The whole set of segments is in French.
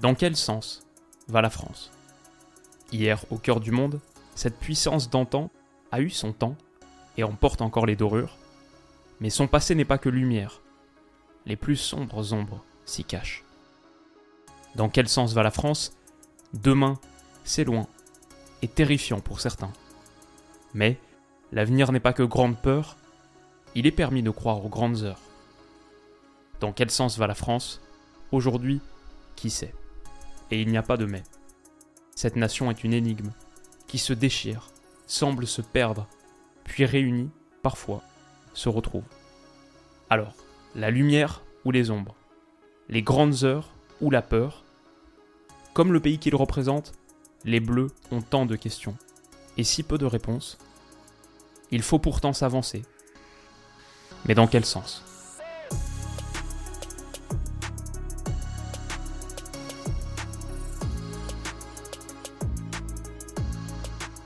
Dans quel sens va la France? Hier, au cœur du monde, cette puissance d'antan a eu son temps et en porte encore les dorures. Mais son passé n'est pas que lumière. Les plus sombres ombres s'y cachent. Dans quel sens va la France? Demain, c'est loin et terrifiant pour certains. Mais l'avenir n'est pas que grande peur, il est permis de croire aux grandes heures. Dans quel sens va la France? Aujourd'hui, qui sait? Et il n'y a pas de mais. Cette nation est une énigme, qui se déchire, semble se perdre, puis réunie, parfois, se retrouve. Alors, la lumière ou les ombres? Les grandes heures ou la peur? Comme le pays qu'il représente, les Bleus ont tant de questions et si peu de réponses. Il faut pourtant s'avancer. Mais dans quel sens?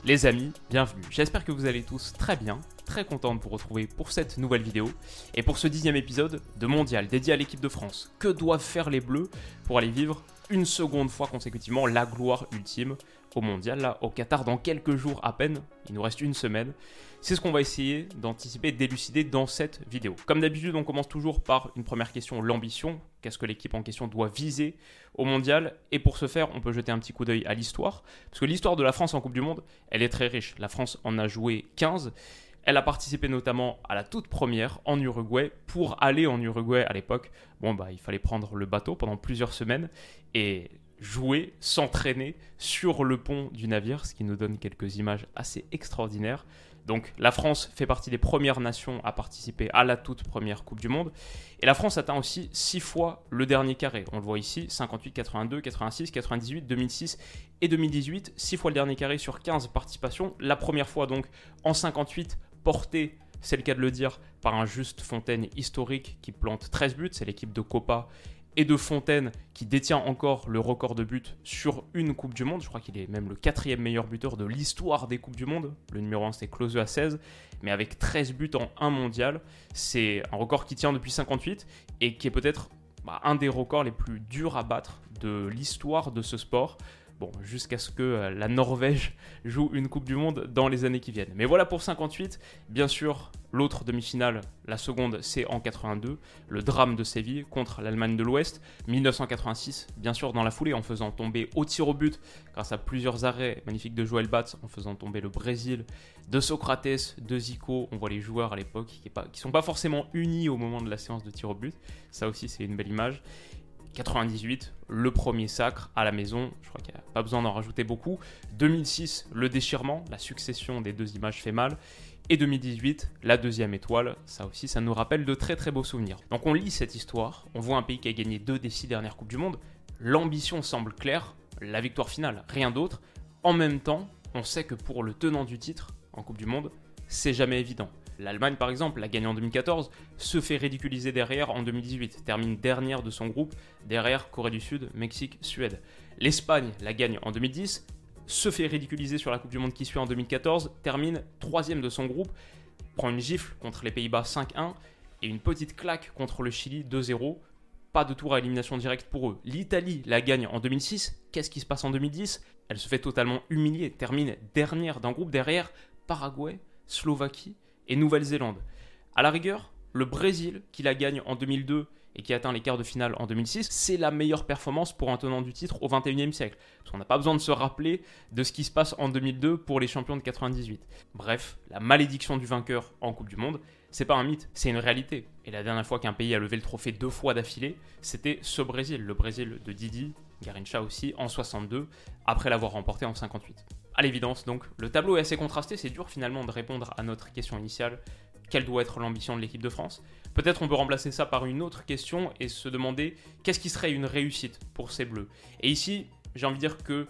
Les amis, bienvenue. J'espère que vous allez tous très bien, très content de vous retrouver pour cette nouvelle vidéo et pour ce dixième épisode de Mondial dédié à l'équipe de France. Que doivent faire les Bleus pour aller vivre une seconde fois consécutivement la gloire ultime au mondial, là, au Qatar, dans quelques jours à peine. Il nous reste une semaine. C'est ce qu'on va essayer d'anticiper, d'élucider dans cette vidéo. Comme d'habitude, on commence toujours par une première question, l'ambition. Qu'est-ce que l'équipe en question doit viser au mondial? Et pour ce faire, on peut jeter un petit coup d'œil à l'histoire. Parce que l'histoire de la France en Coupe du Monde, elle est très riche. La France en a joué 15. Elle a participé notamment à la toute première en Uruguay. Pour aller en Uruguay à l'époque, bon bah il fallait prendre le bateau pendant plusieurs semaines et jouer, s'entraîner sur le pont du navire, ce qui nous donne quelques images assez extraordinaires. Donc la France fait partie des premières nations à participer à la toute première Coupe du Monde. Et la France atteint aussi six fois le dernier carré. On le voit ici, 58, 82, 86, 98, 2006 et 2018. Six fois le dernier carré sur 15 participations. La première fois donc en 58, portée, c'est le cas de le dire, par un Juste Fontaine historique qui plante 13 buts. C'est l'équipe de Copa et de Fontaine qui détient encore le record de buts sur une Coupe du Monde. Je crois qu'il est même le quatrième meilleur buteur de l'histoire des Coupes du Monde. Le numéro 1 c'est Klose à 16, mais avec 13 buts en un mondial. C'est un record qui tient depuis 58 et qui est peut-être bah, un des records les plus durs à battre de l'histoire de ce sport. Bon, jusqu'à ce que euh, la Norvège joue une Coupe du Monde dans les années qui viennent. Mais voilà pour 58. Bien sûr, l'autre demi-finale, la seconde, c'est en 82, le drame de Séville contre l'Allemagne de l'Ouest. 1986, bien sûr, dans la foulée, en faisant tomber au tir au but, grâce à plusieurs arrêts magnifiques de Joël Batz, en faisant tomber le Brésil, de Socrates, de Zico. On voit les joueurs à l'époque qui ne sont pas forcément unis au moment de la séance de tir au but. Ça aussi, c'est une belle image. 98, le premier sacre à la maison, je crois qu'il n'y a pas besoin d'en rajouter beaucoup. 2006, le déchirement, la succession des deux images fait mal. Et 2018, la deuxième étoile, ça aussi, ça nous rappelle de très très beaux souvenirs. Donc on lit cette histoire, on voit un pays qui a gagné deux des six dernières Coupes du Monde, l'ambition semble claire, la victoire finale, rien d'autre. En même temps, on sait que pour le tenant du titre en Coupe du Monde, c'est jamais évident. L'Allemagne, par exemple, l'a gagné en 2014, se fait ridiculiser derrière en 2018, termine dernière de son groupe, derrière Corée du Sud, Mexique, Suède. L'Espagne la gagne en 2010, se fait ridiculiser sur la Coupe du Monde qui suit en 2014, termine troisième de son groupe, prend une gifle contre les Pays-Bas 5-1 et une petite claque contre le Chili 2-0. Pas de tour à élimination directe pour eux. L'Italie la gagne en 2006. Qu'est-ce qui se passe en 2010 Elle se fait totalement humilier, termine dernière d'un groupe derrière Paraguay, Slovaquie et Nouvelle-Zélande. À la rigueur, le Brésil, qui la gagne en 2002 et qui atteint les quarts de finale en 2006, c'est la meilleure performance pour un tenant du titre au 21e siècle. Parce qu'on n'a pas besoin de se rappeler de ce qui se passe en 2002 pour les champions de 98. Bref, la malédiction du vainqueur en Coupe du Monde, c'est pas un mythe, c'est une réalité. Et la dernière fois qu'un pays a levé le trophée deux fois d'affilée, c'était ce Brésil, le Brésil de Didi, Garincha aussi, en 62, après l'avoir remporté en 58. À l'évidence, donc, le tableau est assez contrasté, c'est dur finalement de répondre à notre question initiale. quelle doit être l'ambition de l'équipe de France? Peut-être on peut remplacer ça par une autre question et se demander qu'est-ce qui serait une réussite pour ces Bleus? Et ici, j'ai envie de dire que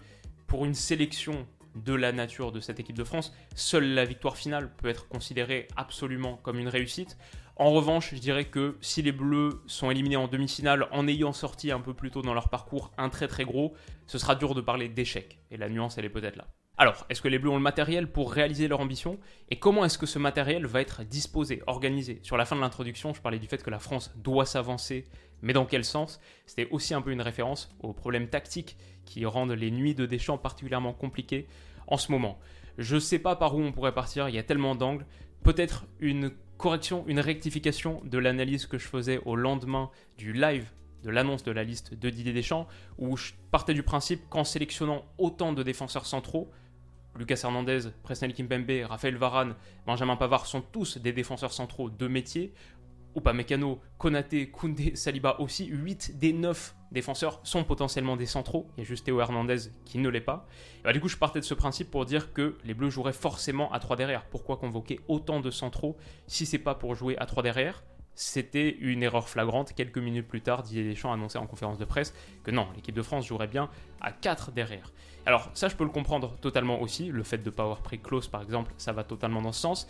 pour une sélection de la nature de cette équipe de France, seule la victoire finale peut être considérée absolument comme une réussite. En revanche, je dirais que si les Bleus sont éliminés en demi-finale en ayant sorti un peu plus tôt dans leur parcours un très très gros, ce sera dur de parler d'échec. Et la nuance, elle est peut-être là. Alors, est-ce que les Bleus ont le matériel pour réaliser leur ambition Et comment est-ce que ce matériel va être disposé, organisé? Sur la fin de l'introduction, je parlais du fait que la France doit s'avancer, mais dans quel sens? C'était aussi un peu une référence aux problèmes tactiques qui rendent les nuits de Deschamps particulièrement compliquées en ce moment. Je ne sais pas par où on pourrait partir, il y a tellement d'angles. Peut-être une correction, une rectification de l'analyse que je faisais au lendemain du live de l'annonce de la liste de Didier Deschamps, où je partais du principe qu'en sélectionnant autant de défenseurs centraux, Lucas Hernandez, Presnel Kimpembe, Raphaël Varane, Benjamin Pavard sont tous des défenseurs centraux de métier. Mécano, Konaté, Koundé, Saliba aussi, 8 des 9 défenseurs sont potentiellement des centraux. Il y a juste Théo Hernandez qui ne l'est pas. Bah, du coup, je partais de ce principe pour dire que les Bleus joueraient forcément à 3 derrière. Pourquoi convoquer autant de centraux si c'est pas pour jouer à 3 derrière? C'était une erreur flagrante. Quelques minutes plus tard, Didier Deschamps annonçait en conférence de presse que non, l'équipe de France jouerait bien à 4 derrière. Alors ça, je peux le comprendre totalement aussi. Le fait de ne pas avoir pris Klaus, par exemple, ça va totalement dans ce sens.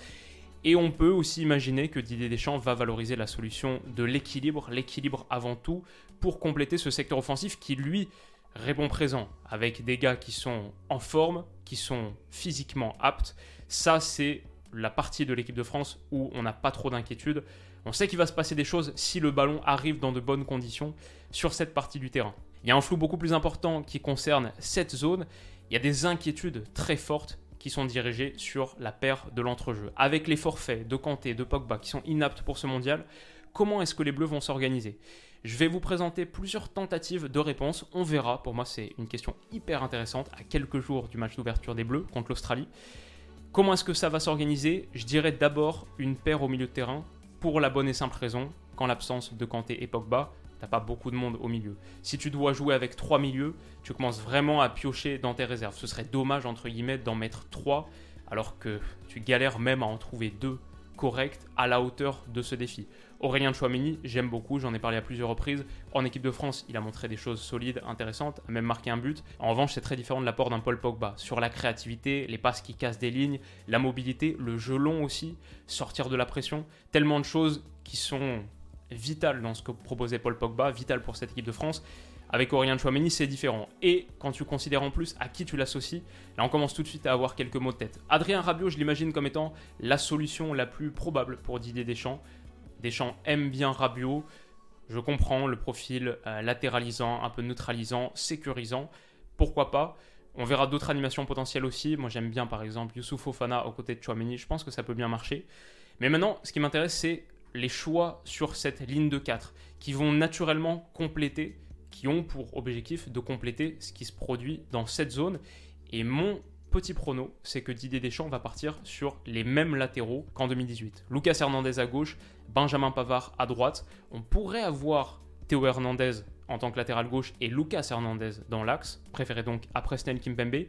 Et on peut aussi imaginer que Didier Deschamps va valoriser la solution de l'équilibre, l'équilibre avant tout, pour compléter ce secteur offensif qui, lui, répond présent, avec des gars qui sont en forme, qui sont physiquement aptes. Ça, c'est la partie de l'équipe de France où on n'a pas trop d'inquiétude. On sait qu'il va se passer des choses si le ballon arrive dans de bonnes conditions sur cette partie du terrain. Il y a un flou beaucoup plus important qui concerne cette zone. Il y a des inquiétudes très fortes qui sont dirigées sur la paire de l'entrejeu. Avec les forfaits de Kanté, de Pogba qui sont inaptes pour ce mondial, comment est-ce que les Bleus vont s'organiser? Je vais vous présenter plusieurs tentatives de réponse. On verra. Pour moi, c'est une question hyper intéressante à quelques jours du match d'ouverture des Bleus contre l'Australie. Comment est-ce que ça va s'organiser? Je dirais d'abord une paire au milieu de terrain pour la bonne et simple raison qu'en l'absence de Kanté et Pogba, t'as pas beaucoup de monde au milieu. Si tu dois jouer avec trois milieux, tu commences vraiment à piocher dans tes réserves. Ce serait dommage entre guillemets d'en mettre trois alors que tu galères même à en trouver deux corrects à la hauteur de ce défi. Aurélien Chouameni, j'aime beaucoup, j'en ai parlé à plusieurs reprises. En équipe de France, il a montré des choses solides, intéressantes, a même marqué un but. En revanche, c'est très différent de l'apport d'un Paul Pogba. Sur la créativité, les passes qui cassent des lignes, la mobilité, le jeu long aussi, sortir de la pression, tellement de choses qui sont vitales dans ce que proposait Paul Pogba, vitales pour cette équipe de France. Avec Aurélien Chouameni, c'est différent. Et quand tu considères en plus à qui tu l'associes, là on commence tout de suite à avoir quelques mots de tête. Adrien Rabiot, je l'imagine comme étant la solution la plus probable pour Didier Deschamps. Deschamps aime bien Rabiot. Je comprends le profil euh, latéralisant, un peu neutralisant, sécurisant. Pourquoi pas? On verra d'autres animations potentielles aussi. Moi j'aime bien par exemple Youssouf Ofana aux côtés de Chouameni. Je pense que ça peut bien marcher. Mais maintenant, ce qui m'intéresse, c'est les choix sur cette ligne de 4 qui vont naturellement compléter, qui ont pour objectif de compléter ce qui se produit dans cette zone. Et mon petit prono, c'est que Didier Deschamps va partir sur les mêmes latéraux qu'en 2018. Lucas Hernandez à gauche, Benjamin Pavard à droite. On pourrait avoir Théo Hernandez en tant que latéral gauche et Lucas Hernandez dans l'axe, préféré donc après Snell Kimpembe.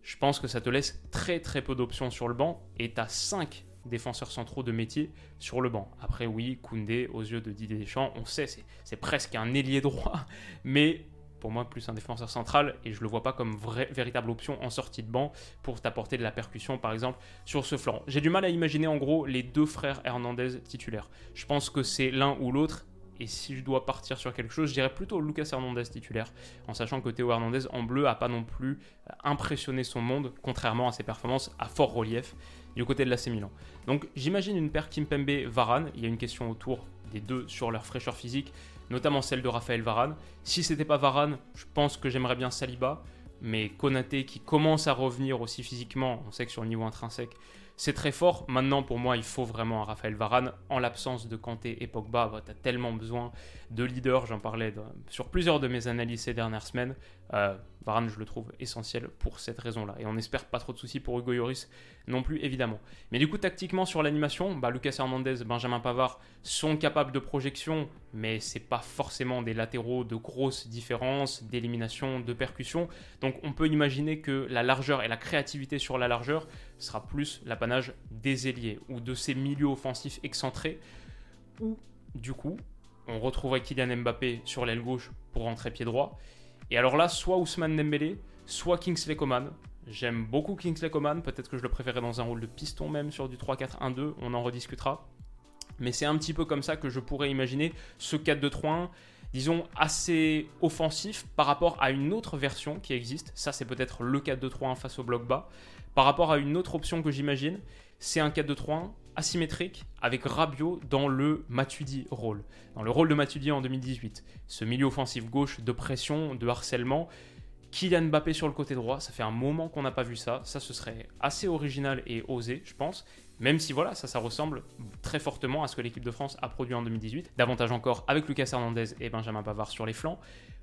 Je pense que ça te laisse très très peu d'options sur le banc et tu as 5 défenseurs centraux de métier sur le banc. Après oui, Koundé, aux yeux de Didier Deschamps, on sait, c'est presque un ailier droit, mais pour moi plus un défenseur central et je le vois pas comme vraie, véritable option en sortie de banc pour t'apporter de la percussion par exemple sur ce flanc. J'ai du mal à imaginer en gros les deux frères Hernandez titulaires. Je pense que c'est l'un ou l'autre et si je dois partir sur quelque chose, je dirais plutôt Lucas Hernandez titulaire, en sachant que Théo Hernandez en bleu a pas non plus impressionné son monde, contrairement à ses performances à fort relief du côté de l'AC Milan. Donc j'imagine une paire Kimpembe-Varane, il y a une question autour des deux sur leur fraîcheur physique, notamment celle de Raphaël Varane. Si c'était pas Varane, je pense que j'aimerais bien Saliba, mais Konaté qui commence à revenir aussi physiquement, on sait que sur le niveau intrinsèque, c'est très fort. Maintenant, pour moi, il faut vraiment un Raphaël Varane. En l'absence de Kanté et Pogba, bah, tu as tellement besoin de leaders. J'en parlais sur plusieurs de mes analyses ces dernières semaines. Euh, Varane, je le trouve essentiel pour cette raison-là. Et on espère pas trop de soucis pour Hugo Lloris non plus, évidemment. Mais du coup, tactiquement, sur l'animation, bah, Lucas Hernandez, Benjamin Pavard sont capables de projection mais c'est pas forcément des latéraux de grosses différences, d'élimination, de percussion. Donc on peut imaginer que la largeur et la créativité sur la largeur sera plus l'apanage des ailiers ou de ces milieux offensifs excentrés, ou du coup on retrouverait Kylian Mbappé sur l'aile gauche pour rentrer pied droit. Et alors là, soit Ousmane Dembélé, soit Kingsley Coman. J'aime beaucoup Kingsley Coman, peut-être que je le préférais dans un rôle de piston même sur du 3-4-1-2, on en rediscutera. Mais c'est un petit peu comme ça que je pourrais imaginer ce 4-2-3-1, disons assez offensif par rapport à une autre version qui existe. Ça, c'est peut-être le 4-2-3-1 face au bloc bas. Par rapport à une autre option que j'imagine, c'est un 4-2-3-1 asymétrique avec Rabiot dans le Matuidi rôle. Dans le rôle de Matuidi en 2018. Ce milieu offensif gauche de pression, de harcèlement. Kylian Mbappé sur le côté droit, ça fait un moment qu'on n'a pas vu ça. Ça, ce serait assez original et osé, je pense. Même si voilà, ça, ça ressemble très fortement à ce que l'équipe de France a produit en 2018. Davantage encore avec Lucas Hernandez et Benjamin Pavard sur les flancs.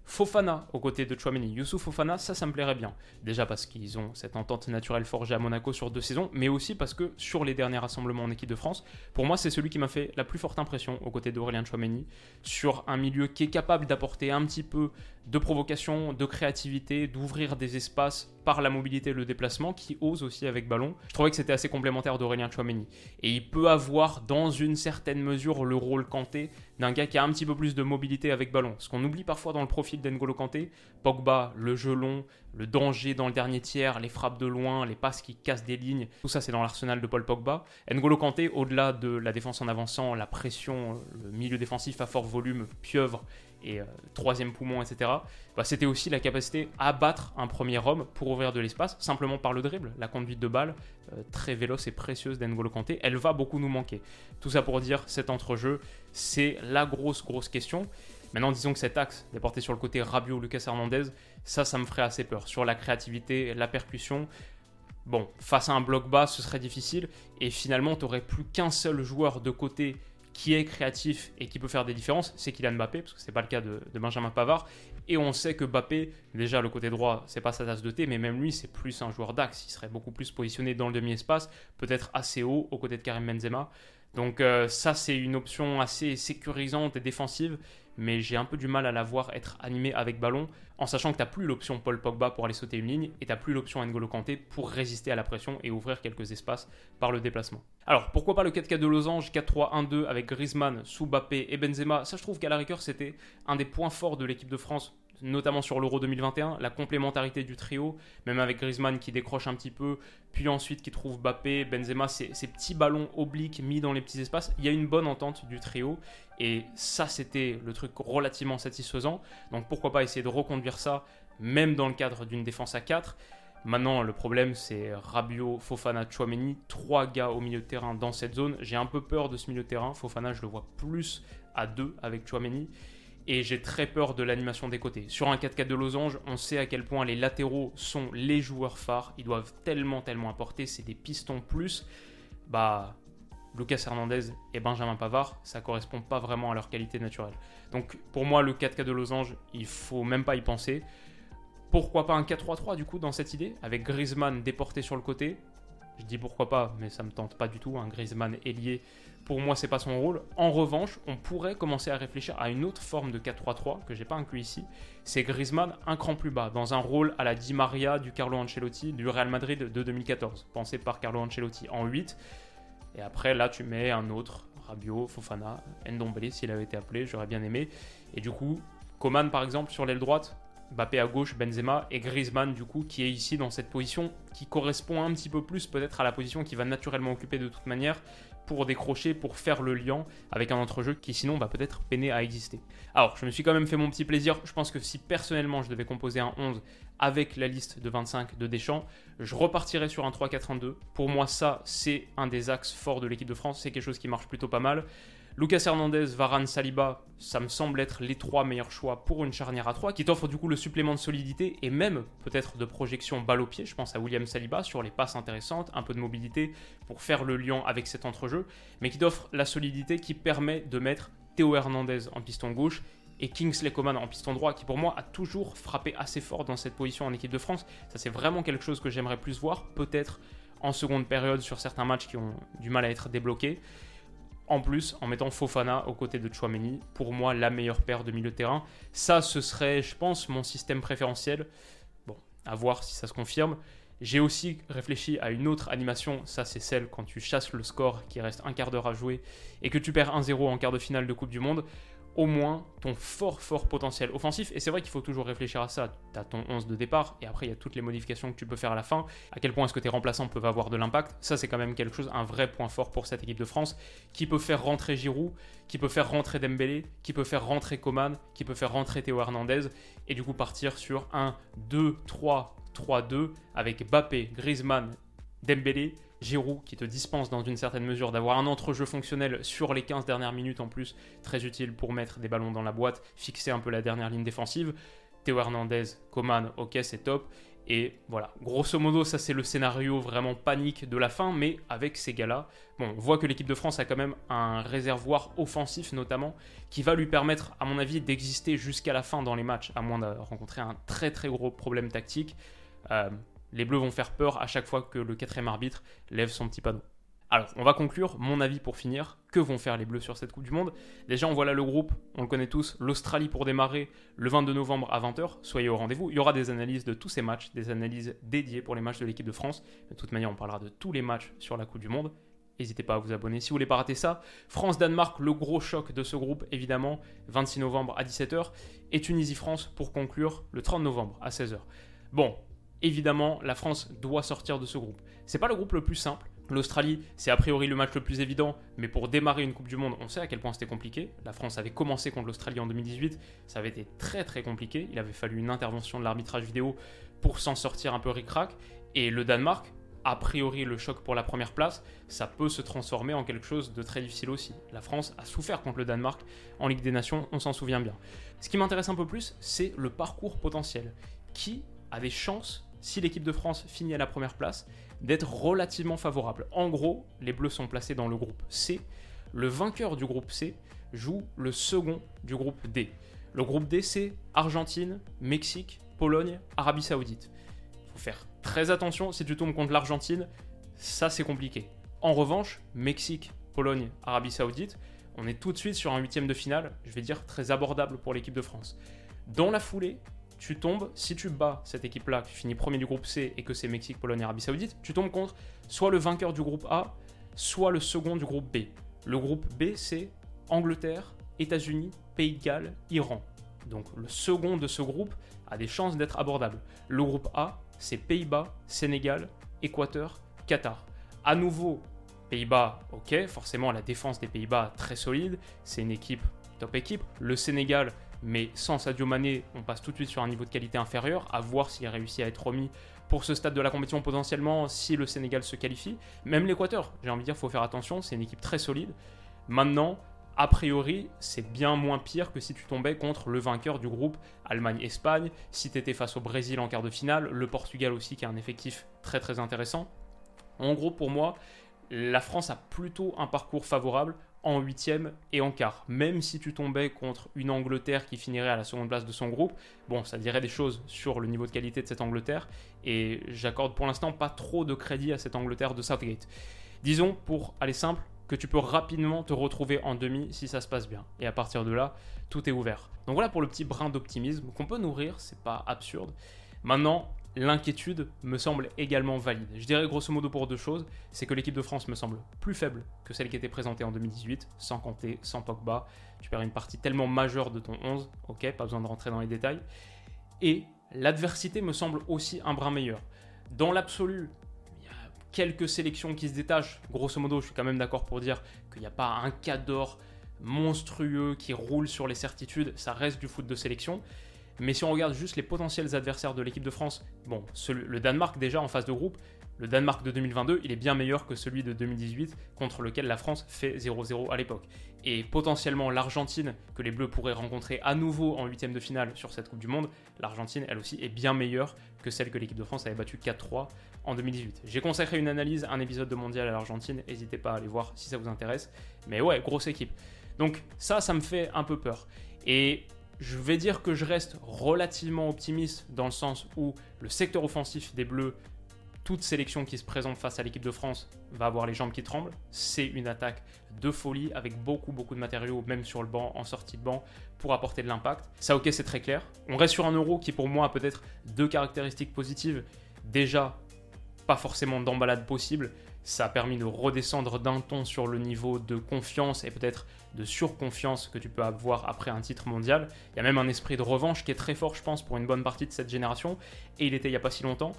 Fofana aux côtés de Chouameni, Youssouf Fofana, ça, ça me plairait bien. Déjà parce qu'ils ont cette entente naturelle forgée à Monaco sur deux saisons, mais aussi parce que sur les derniers rassemblements en équipe de France, pour moi, c'est celui qui m'a fait la plus forte impression aux côtés d'Aurélien Chouameni, sur un milieu qui est capable d'apporter un petit peu de provocation, de créativité, d'ouvrir des espaces par la mobilité et le déplacement, qui ose aussi avec ballon. Je trouvais que c'était assez complémentaire d'Aurélien Chouameni. Et il peut avoir, dans une certaine mesure, le rôle Kanté d'un gars qui a un petit peu plus de mobilité avec ballon. Ce qu'on oublie parfois dans le profil d'Engolo Kanté, Pogba, le jeu long, le danger dans le dernier tiers, les frappes de loin, les passes qui cassent des lignes, tout ça c'est dans l'arsenal de Paul Pogba. N'Golo Kanté, au-delà de la défense en avançant, la pression, le milieu défensif à fort volume, pieuvre et euh, troisième poumon, etc. Bah, c'était aussi la capacité à battre un premier homme pour ouvrir de l'espace, simplement par le dribble. La conduite de balle, euh, très véloce et précieuse d'Engolo Kanté, elle va beaucoup nous manquer. Tout ça pour dire, cet entrejeu, c'est la grosse, grosse question. Maintenant, disons que cet axe déporté sur le côté Rabiot, Lucas Hernandez, ça, ça me ferait assez peur. Sur la créativité, la percussion, bon, face à un bloc bas, ce serait difficile. Et finalement, tu plus qu'un seul joueur de côté qui est créatif et qui peut faire des différences, c'est Kylian Mbappé, parce que c'est pas le cas de, Benjamin Pavard. Et on sait que Mbappé, déjà le côté droit, c'est pas sa tasse de thé, mais même lui, c'est plus un joueur d'axe. Il serait beaucoup plus positionné dans le demi-espace, peut-être assez haut, aux côtés de Karim Benzema. Donc euh, ça, c'est une option assez sécurisante et défensive, mais j'ai un peu du mal à la voir être animée avec ballon, en sachant que tu n'as plus l'option Paul Pogba pour aller sauter une ligne, et tu n'as plus l'option N'Golo Kanté pour résister à la pression et ouvrir quelques espaces par le déplacement. Alors, pourquoi pas le 4-4 de losange, 4-3-1-2 avec Griezmann, Mbappé et Benzema? Ça, je trouve qu'à la rigueur, c'était un des points forts de l'équipe de France notamment sur l'Euro 2021, la complémentarité du trio, même avec Griezmann qui décroche un petit peu, puis ensuite qui trouve Bappé, Benzema, ces, petits ballons obliques mis dans les petits espaces, il y a une bonne entente du trio, et ça c'était le truc relativement satisfaisant, donc pourquoi pas essayer de reconduire ça, même dans le cadre d'une défense à 4. Maintenant, le problème, c'est Rabiot, Fofana, Chouameni, trois gars au milieu de terrain dans cette zone. J'ai un peu peur de ce milieu de terrain. Fofana, je le vois plus à deux avec Chouameni et j'ai très peur de l'animation des côtés. Sur un 4-4 de losange, on sait à quel point les latéraux sont les joueurs phares, ils doivent tellement tellement apporter, c'est des pistons plus. Bah Lucas Hernandez et Benjamin Pavard, ça correspond pas vraiment à leur qualité naturelle. Donc pour moi le 4-4 de losange, il faut même pas y penser. Pourquoi pas un 4-3-3 du coup dans cette idée? Avec Griezmann déporté sur le côté, je dis pourquoi pas, mais ça me tente pas du tout. Un Griezmann ailier, pour moi, c'est pas son rôle. En revanche, on pourrait commencer à réfléchir à une autre forme de 4-3-3 que j'ai pas inclus ici. C'est Griezmann un cran plus bas, dans un rôle à la Di Maria du Carlo Ancelotti du Real Madrid de 2014, pensé par Carlo Ancelotti en 8. Et après, là, tu mets un autre, Rabiot, Fofana, Ndombele, s'il avait été appelé, j'aurais bien aimé. Et du coup, Coman, par exemple, sur l'aile droite, Mbappé à gauche, Benzema et Griezmann du coup qui est ici dans cette position qui correspond un petit peu plus peut-être à la position qu'il va naturellement occuper de toute manière pour décrocher, pour faire le lien avec un entrejeu qui sinon va peut-être peiner à exister. Alors je me suis quand même fait mon petit plaisir, je pense que si personnellement je devais composer un 11 avec la liste de 25 de Deschamps, je repartirais sur un 3-4-1-2. Pour moi ça c'est un des axes forts de l'équipe de France, c'est quelque chose qui marche plutôt pas mal. Lucas Hernandez, Varane, Saliba, ça me semble être les trois meilleurs choix pour une charnière à 3 qui t'offre du coup le supplément de solidité et même peut-être de projection balle au pied. Je pense à William Saliba sur les passes intéressantes, un peu de mobilité pour faire le lien avec cet entrejeu, mais qui t'offre la solidité qui permet de mettre Théo Hernandez en piston gauche et Kingsley Coman en piston droit, qui pour moi a toujours frappé assez fort dans cette position en équipe de France. Ça, c'est vraiment quelque chose que j'aimerais plus voir, peut-être en seconde période sur certains matchs qui ont du mal à être débloqués. En plus, en mettant Fofana aux côtés de Chouameni, pour moi la meilleure paire de milieu de terrain. Ça, ce serait, je pense, mon système préférentiel. Bon, à voir si ça se confirme. J'ai aussi réfléchi à une autre animation, ça c'est celle quand tu chasses le score qui reste un quart d'heure à jouer et que tu perds 1-0 en quart de finale de Coupe du Monde, au moins ton fort fort potentiel offensif. Et c'est vrai qu'il faut toujours réfléchir à ça. Tu as ton 11 de départ et après il y a toutes les modifications que tu peux faire à la fin. À quel point est-ce que tes remplaçants peuvent avoir de l'impact? Ça c'est quand même quelque chose, un vrai point fort pour cette équipe de France qui peut faire rentrer Giroud, qui peut faire rentrer Dembélé, qui peut faire rentrer Coman, qui peut faire rentrer Théo Hernandez et du coup partir sur 1, 2, 3, 3-2 avec Bappé, Griezmann, Dembélé, Giroud qui te dispense dans une certaine mesure d'avoir un entrejeu fonctionnel sur les 15 dernières minutes en plus, très utile pour mettre des ballons dans la boîte, fixer un peu la dernière ligne défensive. Théo Hernandez, Coman, ok c'est top. Et voilà, grosso modo, ça c'est le scénario vraiment panique de la fin, mais avec ces gars-là, bon, on voit que l'équipe de France a quand même un réservoir offensif notamment, qui va lui permettre, à mon avis, d'exister jusqu'à la fin dans les matchs, à moins de rencontrer un très très gros problème tactique. Euh, les Bleus vont faire peur à chaque fois que le quatrième arbitre lève son petit panneau. Alors, on va conclure. Mon avis pour finir. Que vont faire les Bleus sur cette Coupe du Monde? Déjà, on voit là le groupe, on le connaît tous. L'Australie pour démarrer le 22 novembre à 20h. Soyez au rendez-vous. Il y aura des analyses de tous ces matchs, des analyses dédiées pour les matchs de l'équipe de France. De toute manière, on parlera de tous les matchs sur la Coupe du Monde. N'hésitez pas à vous abonner si vous voulez pas rater ça. France-Danemark, le gros choc de ce groupe, évidemment, 26 novembre à 17h. Et Tunisie-France pour conclure le 30 novembre à 16h. Bon, évidemment, la France doit sortir de ce groupe. C'est pas le groupe le plus simple. L'Australie, c'est a priori le match le plus évident, mais pour démarrer une Coupe du Monde, on sait à quel point c'était compliqué. La France avait commencé contre l'Australie en 2018, ça avait été très très compliqué. Il avait fallu une intervention de l'arbitrage vidéo pour s'en sortir un peu ric-rac. Et le Danemark, a priori le choc pour la première place, ça peut se transformer en quelque chose de très difficile aussi. La France a souffert contre le Danemark en Ligue des Nations, on s'en souvient bien. Ce qui m'intéresse un peu plus, c'est le parcours potentiel. Qui a des chances si l'équipe de France finit à la première place, d'être relativement favorable. En gros, les Bleus sont placés dans le groupe C. Le vainqueur du groupe C joue le second du groupe D. Le groupe D, c'est Argentine, Mexique, Pologne, Arabie Saoudite. Il faut faire très attention, si tu tombes contre l'Argentine, ça c'est compliqué. En revanche, Mexique, Pologne, Arabie Saoudite, on est tout de suite sur un huitième de finale, je vais dire très abordable pour l'équipe de France. Dans la foulée, tu tombes, si tu bats cette équipe-là, tu finis premier du groupe C et que c'est Mexique, Pologne Arabie Saoudite, tu tombes contre soit le vainqueur du groupe A, soit le second du groupe B. Le groupe B, c'est Angleterre, États-Unis, Pays de Galles, Iran. Donc le second de ce groupe a des chances d'être abordable. Le groupe A, c'est Pays-Bas, Sénégal, Équateur, Qatar. À nouveau, Pays-Bas, ok, forcément la défense des Pays-Bas très solide, c'est une équipe, top équipe. Le Sénégal, mais sans Sadio Mané, on passe tout de suite sur un niveau de qualité inférieur, à voir s'il réussit à être remis pour ce stade de la compétition potentiellement si le Sénégal se qualifie. Même l'Équateur, j'ai envie de dire, il faut faire attention, c'est une équipe très solide. Maintenant, a priori, c'est bien moins pire que si tu tombais contre le vainqueur du groupe Allemagne-Espagne, si tu étais face au Brésil en quart de finale, le Portugal aussi qui a un effectif très très intéressant. En gros, pour moi, la France a plutôt un parcours favorable en huitième et en quart. Même si tu tombais contre une Angleterre qui finirait à la seconde place de son groupe, bon, ça dirait des choses sur le niveau de qualité de cette Angleterre, et j'accorde pour l'instant pas trop de crédit à cette Angleterre de Southgate. Disons, pour aller simple, que tu peux rapidement te retrouver en demi si ça se passe bien. Et à partir de là, tout est ouvert. Donc voilà pour le petit brin d'optimisme qu'on peut nourrir, c'est pas absurde. Maintenant, l'inquiétude me semble également valide. Je dirais grosso modo pour deux choses, c'est que l'équipe de France me semble plus faible que celle qui était présentée en 2018, sans Kanté, sans Pogba. Tu perds une partie tellement majeure de ton 11, ok, pas besoin de rentrer dans les détails. Et l'adversité me semble aussi un brin meilleur. Dans l'absolu, il y a quelques sélections qui se détachent. Grosso modo, je suis quand même d'accord pour dire qu'il n'y a pas un cas monstrueux qui roule sur les certitudes, ça reste du foot de sélection. Mais si on regarde juste les potentiels adversaires de l'équipe de France, bon, le Danemark déjà en phase de groupe, le Danemark de 2022, il est bien meilleur que celui de 2018 contre lequel la France fait 0-0 à l'époque. Et potentiellement l'Argentine, que les Bleus pourraient rencontrer à nouveau en huitième de finale sur cette Coupe du Monde, l'Argentine, elle aussi, est bien meilleure que celle que l'équipe de France avait battue 4-3 en 2018. J'ai consacré une analyse, un épisode de Mondial à l'Argentine, n'hésitez pas à aller voir si ça vous intéresse. Mais ouais, grosse équipe. Donc ça, ça me fait un peu peur. Et je vais dire que je reste relativement optimiste dans le sens où le secteur offensif des Bleus toute sélection qui se présente face à l'équipe de France va avoir les jambes qui tremblent. C'est une attaque de folie avec beaucoup beaucoup de matériaux, même sur le banc, en sortie de banc, pour apporter de l'impact. Ça ok c'est très clair. On reste sur un euro qui pour moi a peut-être deux caractéristiques positives. Déjà, pas forcément d'emballade possible. Ça a permis de redescendre d'un ton sur le niveau de confiance et peut-être de surconfiance que tu peux avoir après un titre mondial. Il y a même un esprit de revanche qui est très fort, je pense, pour une bonne partie de cette génération. Et il était il n'y a pas si longtemps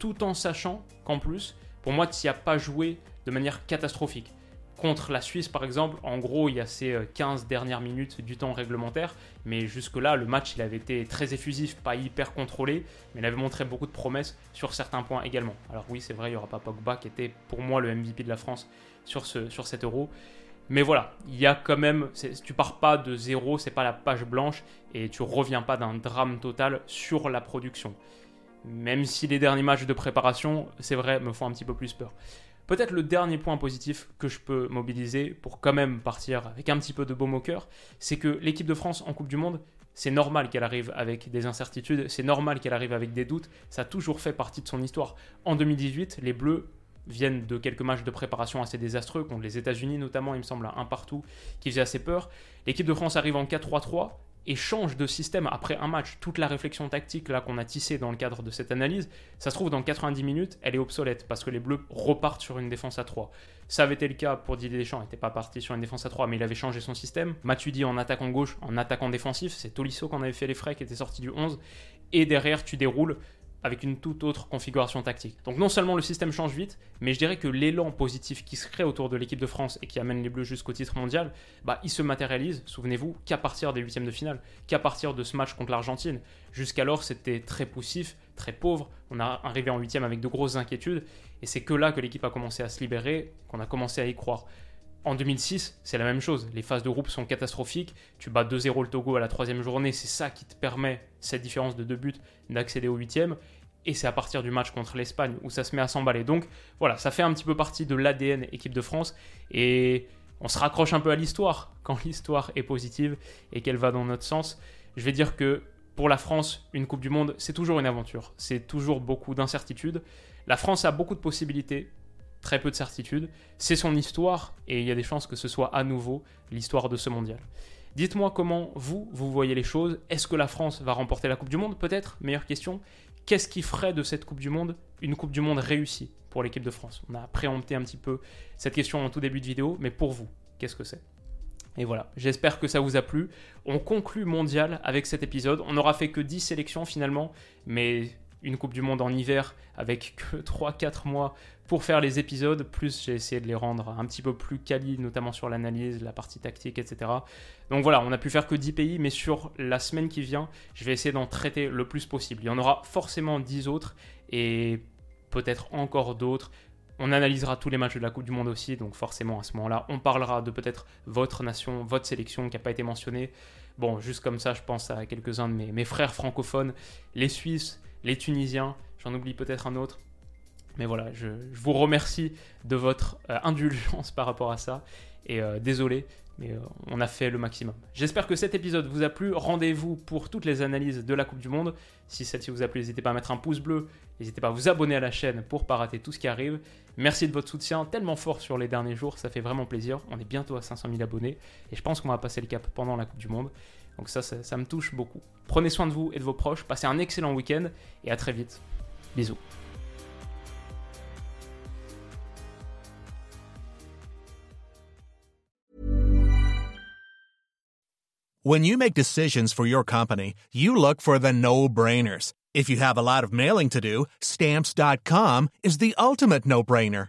tout en sachant qu'en plus, pour moi, tu n'y as pas joué de manière catastrophique. Contre la Suisse, par exemple, en gros, il y a ces 15 euh, dernières minutes du temps réglementaire, mais jusque-là, le match, il avait été très effusif, pas hyper contrôlé, mais il avait montré beaucoup de promesses sur certains points également. Alors oui, c'est vrai, il n'y aura pas Pogba qui était pour moi le MVP de la France sur, ce, sur cet euro. Mais voilà, il y a quand même, tu pars pas de zéro, c'est pas la page blanche, et tu reviens pas d'un drame total sur la production. Même si les derniers matchs de préparation, c'est vrai, me font un petit peu plus peur. Peut-être le dernier point positif que je peux mobiliser pour quand même partir avec un petit peu de baume au cœur, c'est que l'équipe de France en Coupe du Monde, c'est normal qu'elle arrive avec des incertitudes, c'est normal qu'elle arrive avec des doutes, ça a toujours fait partie de son histoire. En 2018, les Bleus viennent de quelques matchs de préparation assez désastreux, contre les États-Unis notamment, il me semble, un partout, qui faisait assez peur. L'équipe de France arrive en 4-3-3, et change de système après un match, toute la réflexion tactique qu'on a tissée dans le cadre de cette analyse, ça se trouve dans 90 minutes, elle est obsolète parce que les Bleus repartent sur une défense à 3. Ça avait été le cas pour Didier Deschamps, il n'était pas parti sur une défense à 3, mais il avait changé son système. Matuidi en attaquant gauche, en attaquant défensif, c'est Tolisso qu'on avait fait les frais qui était sorti du 11, et derrière tu déroules avec une toute autre configuration tactique. Donc non seulement le système change vite, mais je dirais que l'élan positif qui se crée autour de l'équipe de France et qui amène les Bleus jusqu'au titre mondial, bah, il se matérialise, souvenez-vous, qu'à partir des huitièmes de finale, qu'à partir de ce match contre l'Argentine. Jusqu'alors, c'était très poussif, très pauvre, on a arrivé en huitième avec de grosses inquiétudes, et c'est que là que l'équipe a commencé à se libérer, qu'on a commencé à y croire. En 2006, c'est la même chose. Les phases de groupe sont catastrophiques. Tu bats 2-0 le Togo à la troisième journée. C'est ça qui te permet, cette différence de deux buts, d'accéder au huitième. Et c'est à partir du match contre l'Espagne où ça se met à s'emballer. Donc voilà, ça fait un petit peu partie de l'ADN équipe de France. Et on se raccroche un peu à l'histoire quand l'histoire est positive et qu'elle va dans notre sens. Je vais dire que pour la France, une Coupe du Monde, c'est toujours une aventure. C'est toujours beaucoup d'incertitudes. La France a beaucoup de possibilités très peu de certitude. C'est son histoire et il y a des chances que ce soit à nouveau l'histoire de ce mondial. Dites-moi comment vous, vous voyez les choses. Est-ce que la France va remporter la Coupe du Monde Peut-être? Meilleure question. Qu'est-ce qui ferait de cette Coupe du Monde une Coupe du Monde réussie pour l'équipe de France? On a préempté un petit peu cette question en tout début de vidéo, mais pour vous, qu'est-ce que c'est? Et voilà, j'espère que ça vous a plu. On conclut mondial avec cet épisode. On n'aura fait que 10 sélections finalement, mais une Coupe du Monde en hiver avec que 3-4 mois pour faire les épisodes, plus j'ai essayé de les rendre un petit peu plus quali, notamment sur l'analyse, la partie tactique, etc. Donc voilà, on a pu faire que 10 pays, mais sur la semaine qui vient, je vais essayer d'en traiter le plus possible. Il y en aura forcément 10 autres, et peut-être encore d'autres. On analysera tous les matchs de la Coupe du Monde aussi, donc forcément à ce moment-là, on parlera de peut-être votre nation, votre sélection qui n'a pas été mentionnée. Bon, juste comme ça, je pense à quelques-uns de mes, mes frères francophones, les Suisses, les Tunisiens, j'en oublie peut-être un autre. Mais voilà, je, vous remercie de votre euh, indulgence par rapport à ça. Et euh, désolé, mais euh, on a fait le maximum. J'espère que cet épisode vous a plu. Rendez-vous pour toutes les analyses de la Coupe du Monde. Si celle-ci vous a plu, n'hésitez pas à mettre un pouce bleu. N'hésitez pas à vous abonner à la chaîne pour ne pas rater tout ce qui arrive. Merci de votre soutien tellement fort sur les derniers jours. Ça fait vraiment plaisir. On est bientôt à 500 000 abonnés. Et je pense qu'on va passer le cap pendant la Coupe du Monde. Donc ça, me touche beaucoup. Prenez soin de vous et de vos proches, passez un excellent week-end et à très vite. Bisous. When you make decisions for your company, you look for the no-brainers. If you have a lot of mailing to do, stamps.com is the ultimate no-brainer.